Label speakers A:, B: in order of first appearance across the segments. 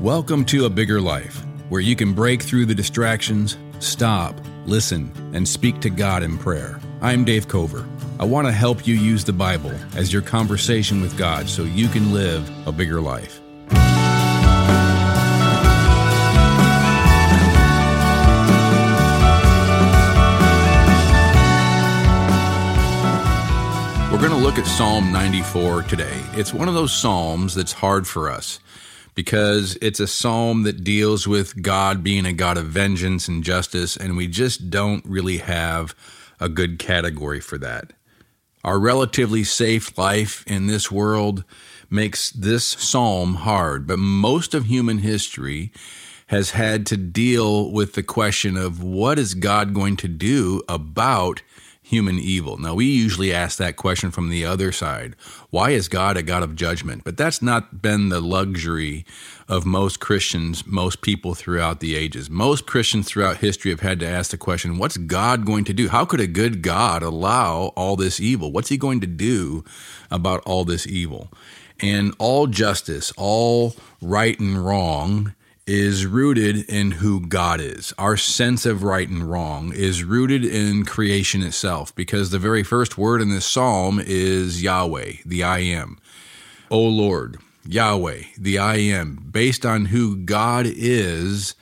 A: Welcome to A Bigger Life, where you can break through the distractions, stop, listen, and speak to God in prayer. I'm Dave Cover. I want to help you use the Bible as your conversation with God so you can live a bigger life. We're going to look at Psalm 94 today. It's one of those Psalms that's hard for us because it's a psalm that deals with God being a God of vengeance and justice, and we just don't really have a good category for that. Our relatively safe life in this world makes this psalm hard, but most of human history has had to deal with the question of what is God going to do about human evil? Now, we usually ask that question from the other side. Why is God a God of judgment? But that's not been the luxury of most Christians, most people throughout the ages. Most Christians throughout history have had to ask the question what's God going to do? How could a good God allow all this evil? What's he going to do about all this evil? And all justice, all right and wrong, is rooted in who God is. Our sense of right and wrong is rooted in creation itself because the very first word in this psalm is Yahweh, the I am. O Lord, Yahweh, the I am, based on who God is,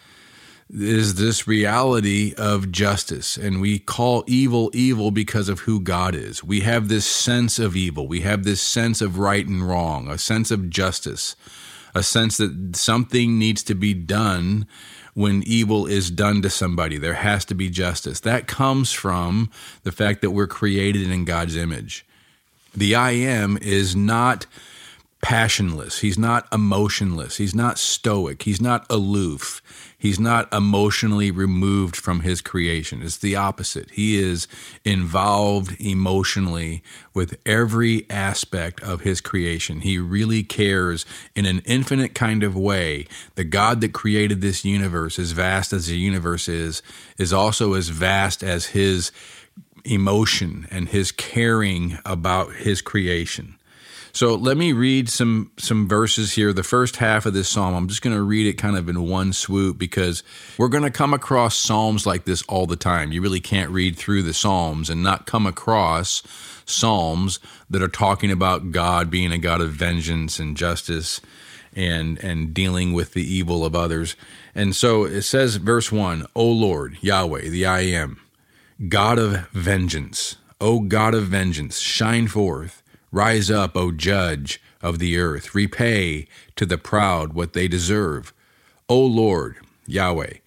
A: is this reality of justice. And we call evil evil because of who God is. We have this sense of evil. We have this sense of right and wrong, a sense of justice a sense that something needs to be done when evil is done to somebody. There has to be justice. That comes from the fact that we're created in God's image. The I am is not passionless. He's not emotionless. He's not stoic. He's not aloof. He's not emotionally removed from his creation. It's the opposite. He is involved emotionally with every aspect of his creation. He really cares in an infinite kind of way. The God that created this universe, as vast as the universe is, is also as vast as his emotion and his caring about his creation. So let me read some some verses here. The first half of this psalm, I'm just going to read it kind of in one swoop because we're going to come across psalms like this all the time. You really can't read through the psalms and not come across psalms that are talking about God being a God of vengeance and justice and and dealing with the evil of others. And so it says verse 1, "O Lord, Yahweh, the I am, God of vengeance, O God of vengeance, shine forth. Rise up, O judge of the earth. Repay to the proud what they deserve. O Lord, Yahweh,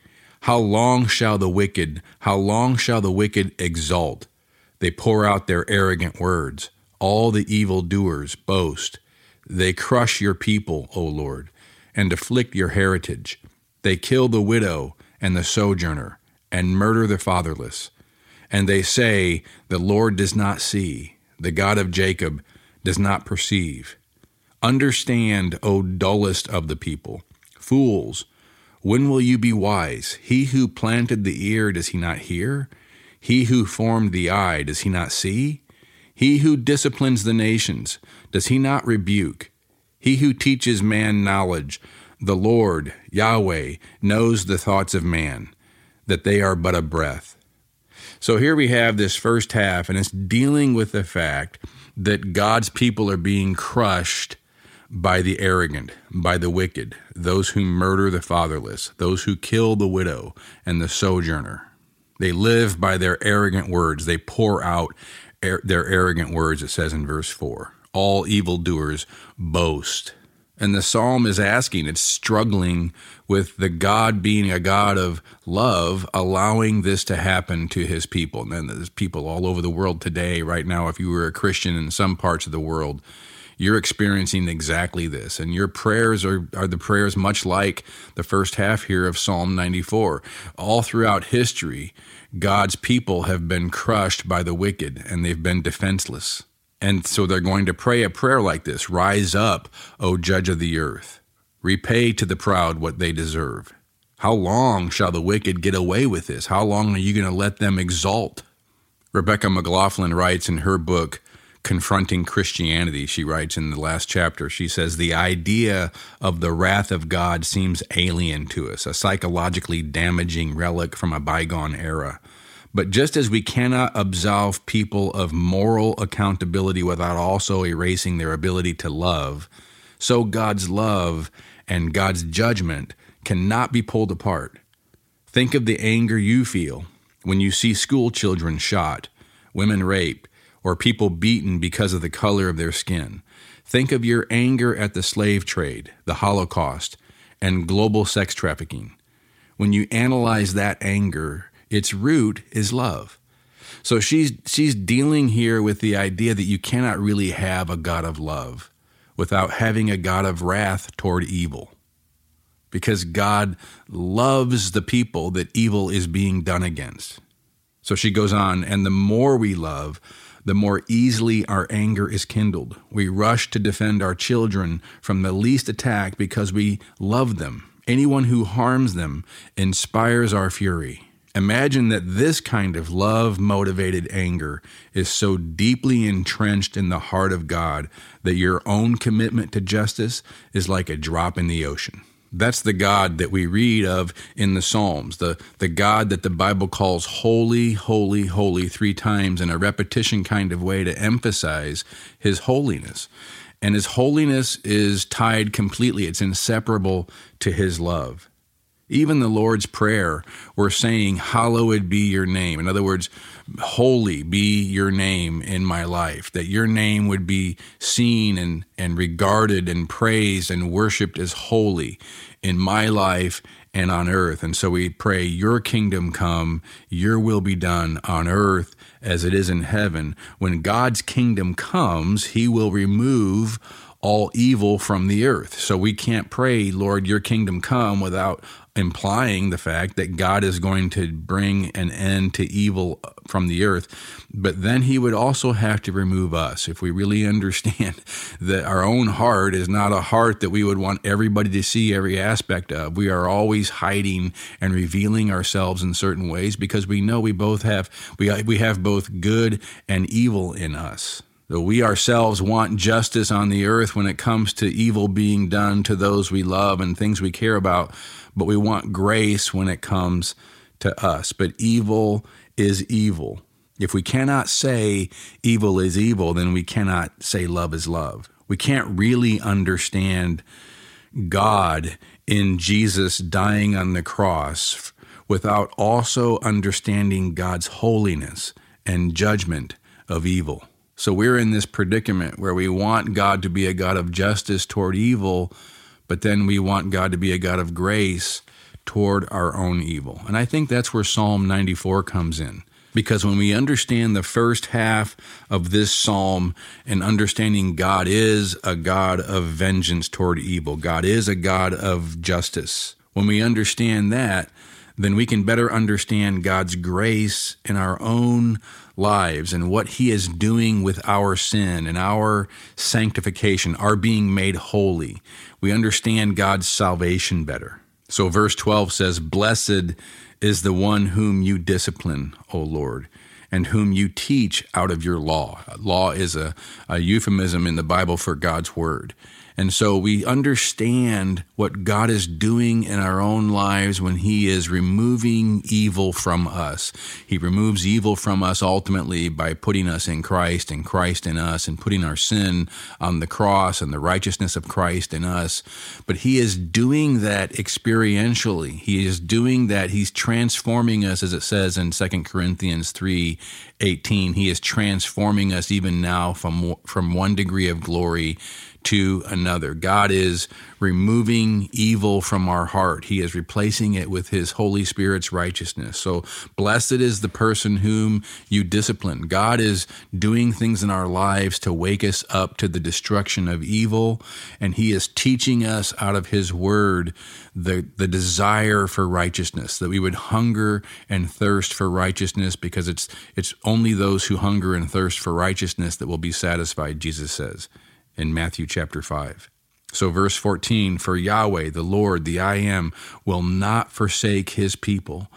A: how long shall the wicked, how long shall the wicked exult? They pour out their arrogant words. All the evil doers boast. They crush your people, O Lord, and afflict your heritage. They kill the widow and the sojourner, and murder the fatherless. And they say, The Lord does not see, the God of Jacob does not perceive. Understand, O dullest of the people. Fools, when will you be wise? He who planted the ear, does he not hear? He who formed the eye, does he not see? He who disciplines the nations, does he not rebuke? He who teaches man knowledge, the Lord, Yahweh, knows the thoughts of man, that they are but a breath. So here we have this first half, and it's dealing with the fact that God's people are being crushed by the arrogant, by the wicked, those who murder the fatherless, those who kill the widow and the sojourner. They live by their arrogant words. They pour out their arrogant words, it says in verse 4. All evildoers boast. And the psalm is asking, it's struggling with the God being a God of love, allowing this to happen to his people. And then there's people all over the world today, right now, if you were a Christian in some parts of the world, you're experiencing exactly this. And your prayers are, are the prayers much like the first half here of Psalm 94. All throughout history, God's people have been crushed by the wicked and they've been defenseless. And so they're going to pray a prayer like this Rise up, O judge of the earth. Repay to the proud what they deserve. How long shall the wicked get away with this? How long are you going to let them exalt? Rebecca McLaughlin writes in her book, confronting Christianity, she writes in the last chapter. She says, The idea of the wrath of God seems alien to us, a psychologically damaging relic from a bygone era. But just as we cannot absolve people of moral accountability without also erasing their ability to love, so God's love and God's judgment cannot be pulled apart. Think of the anger you feel when you see school children shot, women raped, or people beaten because of the color of their skin. Think of your anger at the slave trade, the Holocaust, and global sex trafficking. When you analyze that anger, its root is love. So she's she's dealing here with the idea that you cannot really have a God of love without having a God of wrath toward evil. Because God loves the people that evil is being done against. So she goes on, and the more we love, the more easily our anger is kindled. We rush to defend our children from the least attack because we love them. Anyone who harms them inspires our fury. Imagine that this kind of love motivated anger is so deeply entrenched in the heart of God that your own commitment to justice is like a drop in the ocean. That's the God that we read of in the Psalms, the, the God that the Bible calls holy, holy, holy three times in a repetition kind of way to emphasize his holiness. And his holiness is tied completely, it's inseparable to his love. Even the Lord's Prayer, we're saying, Hallowed be your name. In other words, holy be your name in my life, that your name would be seen and, and regarded and praised and worshiped as holy in my life and on earth. And so we pray, Your kingdom come, Your will be done on earth as it is in heaven. When God's kingdom comes, He will remove all evil from the earth. So we can't pray, Lord, your kingdom come without implying the fact that God is going to bring an end to evil from the earth. But then he would also have to remove us. If we really understand that our own heart is not a heart that we would want everybody to see every aspect of, we are always hiding and revealing ourselves in certain ways because we know we both have we we have both good and evil in us. Though we ourselves want justice on the earth when it comes to evil being done to those we love and things we care about, but we want grace when it comes to us. But evil is evil. If we cannot say evil is evil, then we cannot say love is love. We can't really understand God in Jesus dying on the cross without also understanding God's holiness and judgment of evil. So we're in this predicament where we want God to be a God of justice toward evil, but then we want God to be a God of grace toward our own evil. And I think that's where Psalm 94 comes in. Because when we understand the first half of this psalm and understanding God is a God of vengeance toward evil, God is a God of justice, when we understand that, then we can better understand God's grace in our own lives and what He is doing with our sin and our sanctification, our being made holy. We understand God's salvation better. So, verse 12 says, Blessed is the one whom you discipline, O Lord, and whom you teach out of your law. Law is a, a euphemism in the Bible for God's word. And so we understand what God is doing in our own lives when He is removing evil from us. He removes evil from us ultimately by putting us in Christ and Christ in us and putting our sin on the cross and the righteousness of Christ in us. But He is doing that experientially. He is doing that. He's transforming us, as it says in 2 Corinthians 3 18. He is transforming us even now from, from one degree of glory to another. God is removing evil from our heart. He is replacing it with His Holy Spirit's righteousness. So, blessed is the person whom you discipline. God is doing things in our lives to wake us up to the destruction of evil, and He is teaching us out of His Word the, the desire for righteousness, that we would hunger and thirst for righteousness because it's, it's only those who hunger and thirst for righteousness that will be satisfied, Jesus says in Matthew chapter 5. So, verse 14 For Yahweh, the Lord, the I am, will not forsake his people.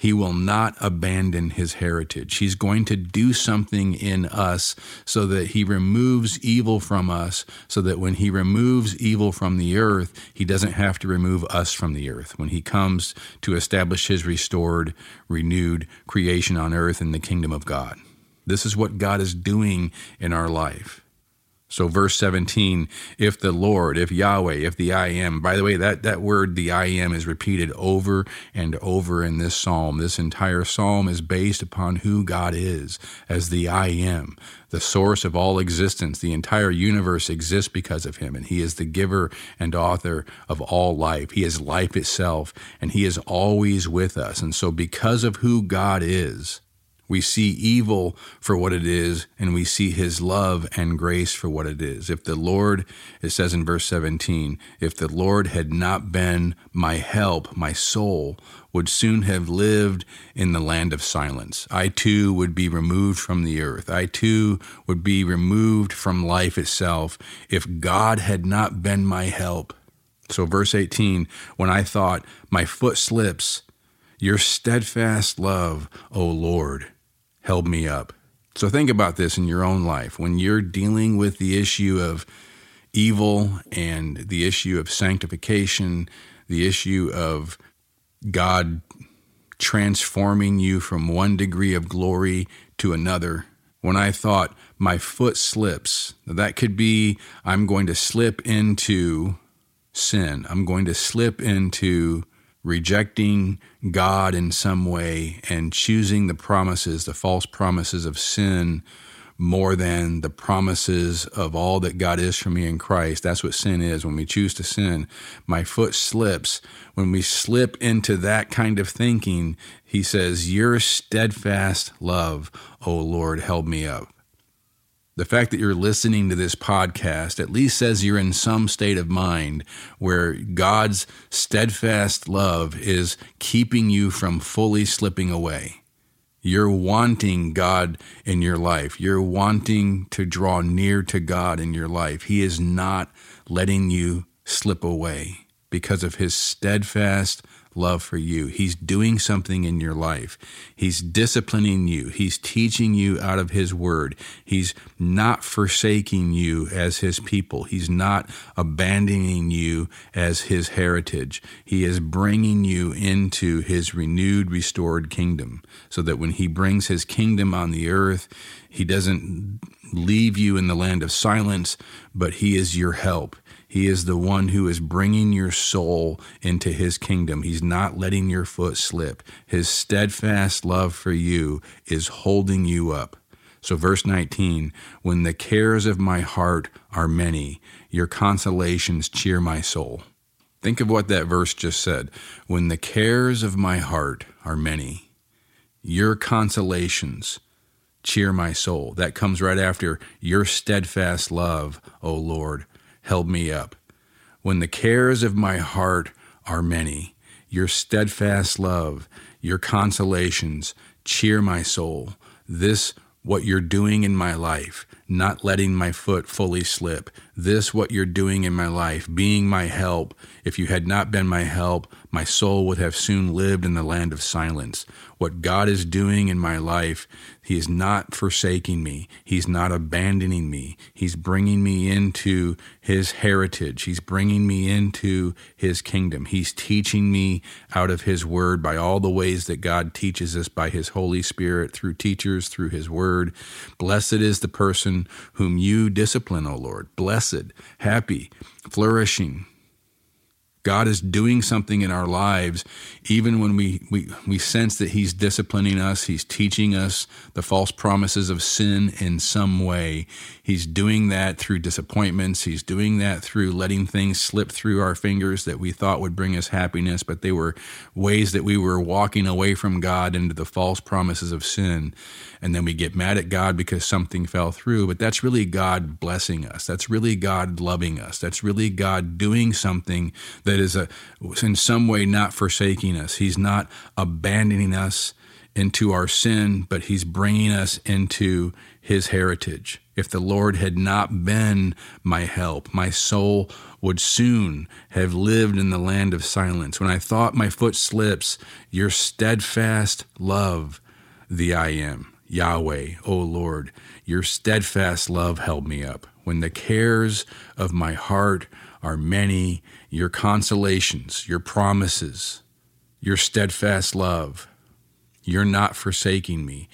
A: He will not abandon his heritage. He's going to do something in us so that he removes evil from us, so that when he removes evil from the earth, he doesn't have to remove us from the earth. When he comes to establish his restored, renewed creation on earth in the kingdom of God. This is what God is doing in our life. So, verse 17, if the Lord, if Yahweh, if the I am, by the way, that, that word, the I am, is repeated over and over in this psalm. This entire psalm is based upon who God is as the I am, the source of all existence. The entire universe exists because of him, and he is the giver and author of all life. He is life itself, and he is always with us. And so, because of who God is, we see evil for what it is, and we see his love and grace for what it is. If the Lord, it says in verse 17, if the Lord had not been my help, my soul would soon have lived in the land of silence. I too would be removed from the earth. I too would be removed from life itself if God had not been my help. So, verse 18, when I thought, my foot slips, your steadfast love, O Lord, held me up. So think about this in your own life. When you're dealing with the issue of evil and the issue of sanctification, the issue of God transforming you from one degree of glory to another. When I thought my foot slips, that could be I'm going to slip into sin. I'm going to slip into rejecting God in some way and choosing the promises, the false promises of sin more than the promises of all that God is for me in Christ. That's what sin is. When we choose to sin, my foot slips. When we slip into that kind of thinking, he says, Your steadfast love, O Lord, held me up. The fact that you're listening to this podcast at least says you're in some state of mind where God's steadfast love is keeping you from fully slipping away. You're wanting God in your life. You're wanting to draw near to God in your life. He is not letting you slip away because of his steadfast love for you. He's doing something in your life. He's disciplining you. He's teaching you out of His Word. He's not forsaking you as His people. He's not abandoning you as His heritage. He is bringing you into His renewed, restored kingdom so that when He brings His kingdom on the earth, He doesn't leave you in the land of silence, but He is your help. He is the one who is bringing your soul into his kingdom. He's not letting your foot slip. His steadfast love for you is holding you up. So, verse 19, when the cares of my heart are many, your consolations cheer my soul. Think of what that verse just said. When the cares of my heart are many, your consolations cheer my soul. That comes right after your steadfast love, O Lord, held me up. When the cares of my heart are many, your steadfast love, your consolations cheer my soul. This, what you're doing in my life, not letting my foot fully slip. This, what you're doing in my life, being my help. If you had not been my help, my soul would have soon lived in the land of silence. What God is doing in my life, He is not forsaking me. He's not abandoning me. He's bringing me into His heritage. He's bringing me into His kingdom. He's teaching me out of His word by all the ways that God teaches us by His Holy Spirit, through teachers, through His word. Blessed is the person whom you discipline, O Lord. Blessed, happy, flourishing, God is doing something in our lives, even when we, we, we sense that He's disciplining us, He's teaching us the false promises of sin in some way. He's doing that through disappointments. He's doing that through letting things slip through our fingers that we thought would bring us happiness, but they were ways that we were walking away from God into the false promises of sin. And then we get mad at God because something fell through, but that's really God blessing us. That's really God loving us. That's really God doing something that is a, in some way not forsaking us. He's not abandoning us into our sin, but He's bringing us into His heritage. If the Lord had not been my help, my soul would soon have lived in the land of silence. When I thought my foot slips, your steadfast love, the I am, Yahweh, O Lord, your steadfast love held me up. When the cares of my heart are many, your consolations, your promises, your steadfast love, you're not forsaking me.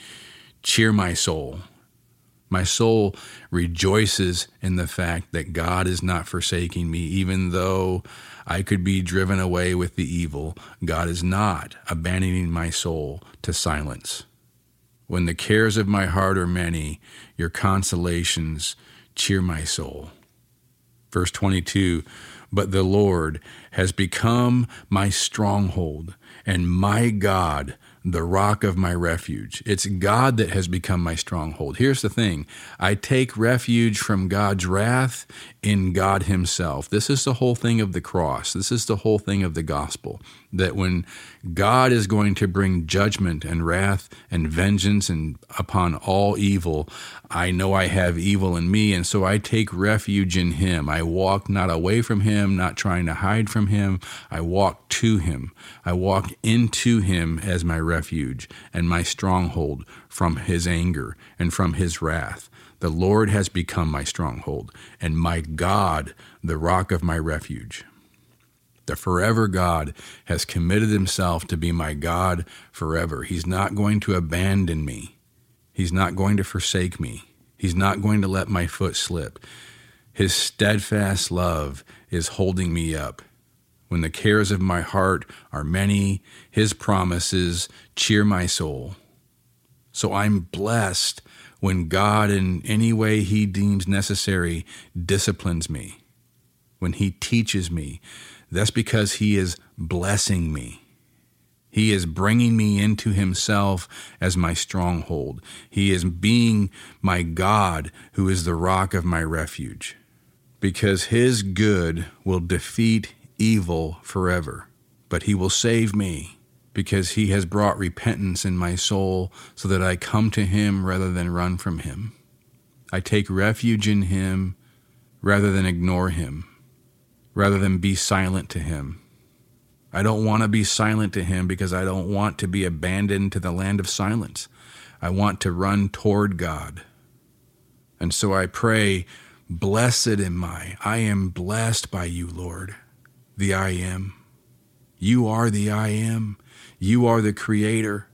A: Cheer my soul. My soul rejoices in the fact that God is not forsaking me, even though I could be driven away with the evil. God is not abandoning my soul to silence. When the cares of my heart are many, your consolations cheer my soul. Verse 22 But the Lord has become my stronghold and my God the rock of my refuge. It's God that has become my stronghold. Here's the thing I take refuge from God's wrath in God Himself. This is the whole thing of the cross. This is the whole thing of the gospel. That when God is going to bring judgment and wrath and vengeance and upon all evil, I know I have evil in me, and so I take refuge in Him. I walk not away from Him, not trying to hide from Him. I walk to Him. I walk into Him as my refuge and my stronghold from His anger and from His wrath. The Lord has become my stronghold, and my God, the rock of my refuge. The forever God has committed himself to be my God forever. He's not going to abandon me. He's not going to forsake me. He's not going to let my foot slip. His steadfast love is holding me up. When the cares of my heart are many, his promises cheer my soul. So I'm blessed when God, in any way He deems necessary, disciplines me, when He teaches me, that's because He is blessing me. He is bringing me into Himself as my stronghold. He is being my God, who is the rock of my refuge, because His good will defeat evil forever, but He will save me because he has brought repentance in my soul so that I come to him rather than run from him. I take refuge in him rather than ignore him, rather than be silent to him. I don't want to be silent to him because I don't want to be abandoned to the land of silence. I want to run toward God. And so I pray, Blessed am I. I am blessed by you, Lord, the I am. You are the I am. You are the creator.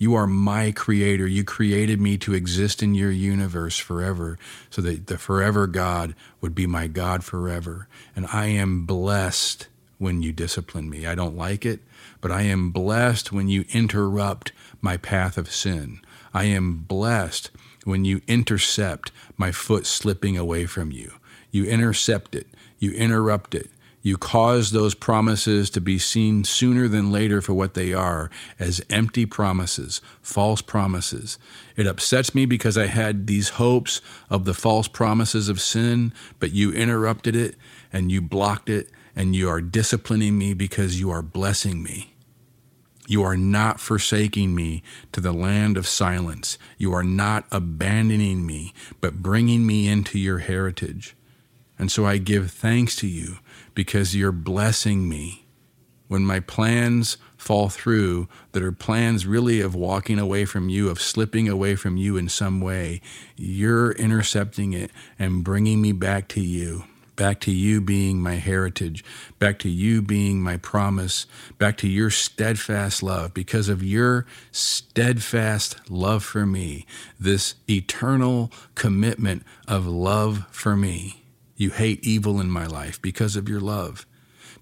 A: You are my creator. You created me to exist in your universe forever so that the forever God would be my God forever. And I am blessed when you discipline me. I don't like it, but I am blessed when you interrupt my path of sin. I am blessed when you intercept my foot slipping away from you. You intercept it, you interrupt it, you cause those promises to be seen sooner than later for what they are as empty promises, false promises. It upsets me because I had these hopes of the false promises of sin, but you interrupted it and you blocked it, and you are disciplining me because you are blessing me. You are not forsaking me to the land of silence. You are not abandoning me, but bringing me into your heritage. And so I give thanks to you because you're blessing me. When my plans fall through, that are plans really of walking away from you, of slipping away from you in some way, you're intercepting it and bringing me back to you back to you being my heritage, back to you being my promise, back to your steadfast love. Because of your steadfast love for me, this eternal commitment of love for me, you hate evil in my life because of your love.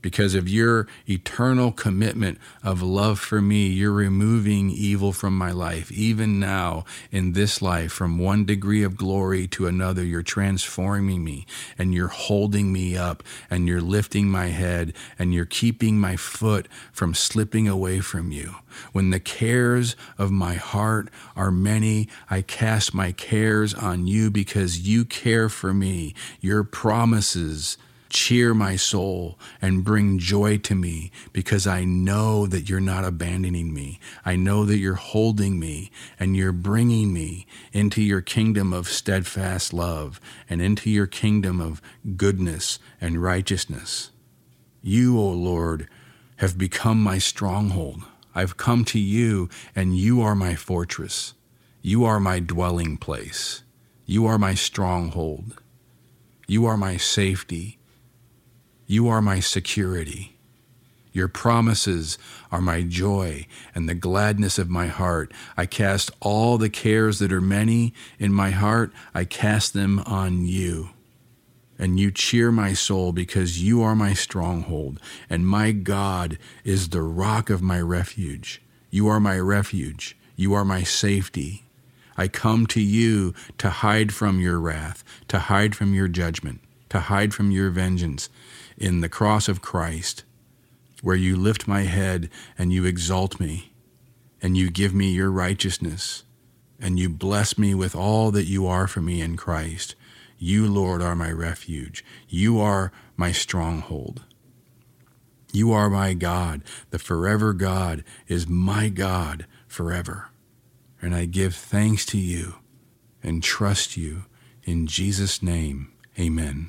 A: Because of your eternal commitment of love for me, you're removing evil from my life. Even now, in this life, from one degree of glory to another, you're transforming me and you're holding me up and you're lifting my head and you're keeping my foot from slipping away from you. When the cares of my heart are many, I cast my cares on you because you care for me. Your promises cheer my soul and bring joy to me because I know that you're not abandoning me. I know that you're holding me and you're bringing me into your kingdom of steadfast love and into your kingdom of goodness and righteousness. You, O Lord, have become my stronghold. I've come to you, and you are my fortress. You are my dwelling place. You are my stronghold. You are my safety. You are my security. Your promises are my joy and the gladness of my heart. I cast all the cares that are many in my heart, I cast them on you and you cheer my soul because you are my stronghold, and my God is the rock of my refuge. You are my refuge. You are my safety. I come to you to hide from your wrath, to hide from your judgment, to hide from your vengeance in the cross of Christ, where you lift my head and you exalt me, and you give me your righteousness, and you bless me with all that you are for me in Christ. You, Lord, are my refuge. You are my stronghold. You are my God. The forever God is my God forever. And I give thanks to you and trust you. In Jesus' name, amen.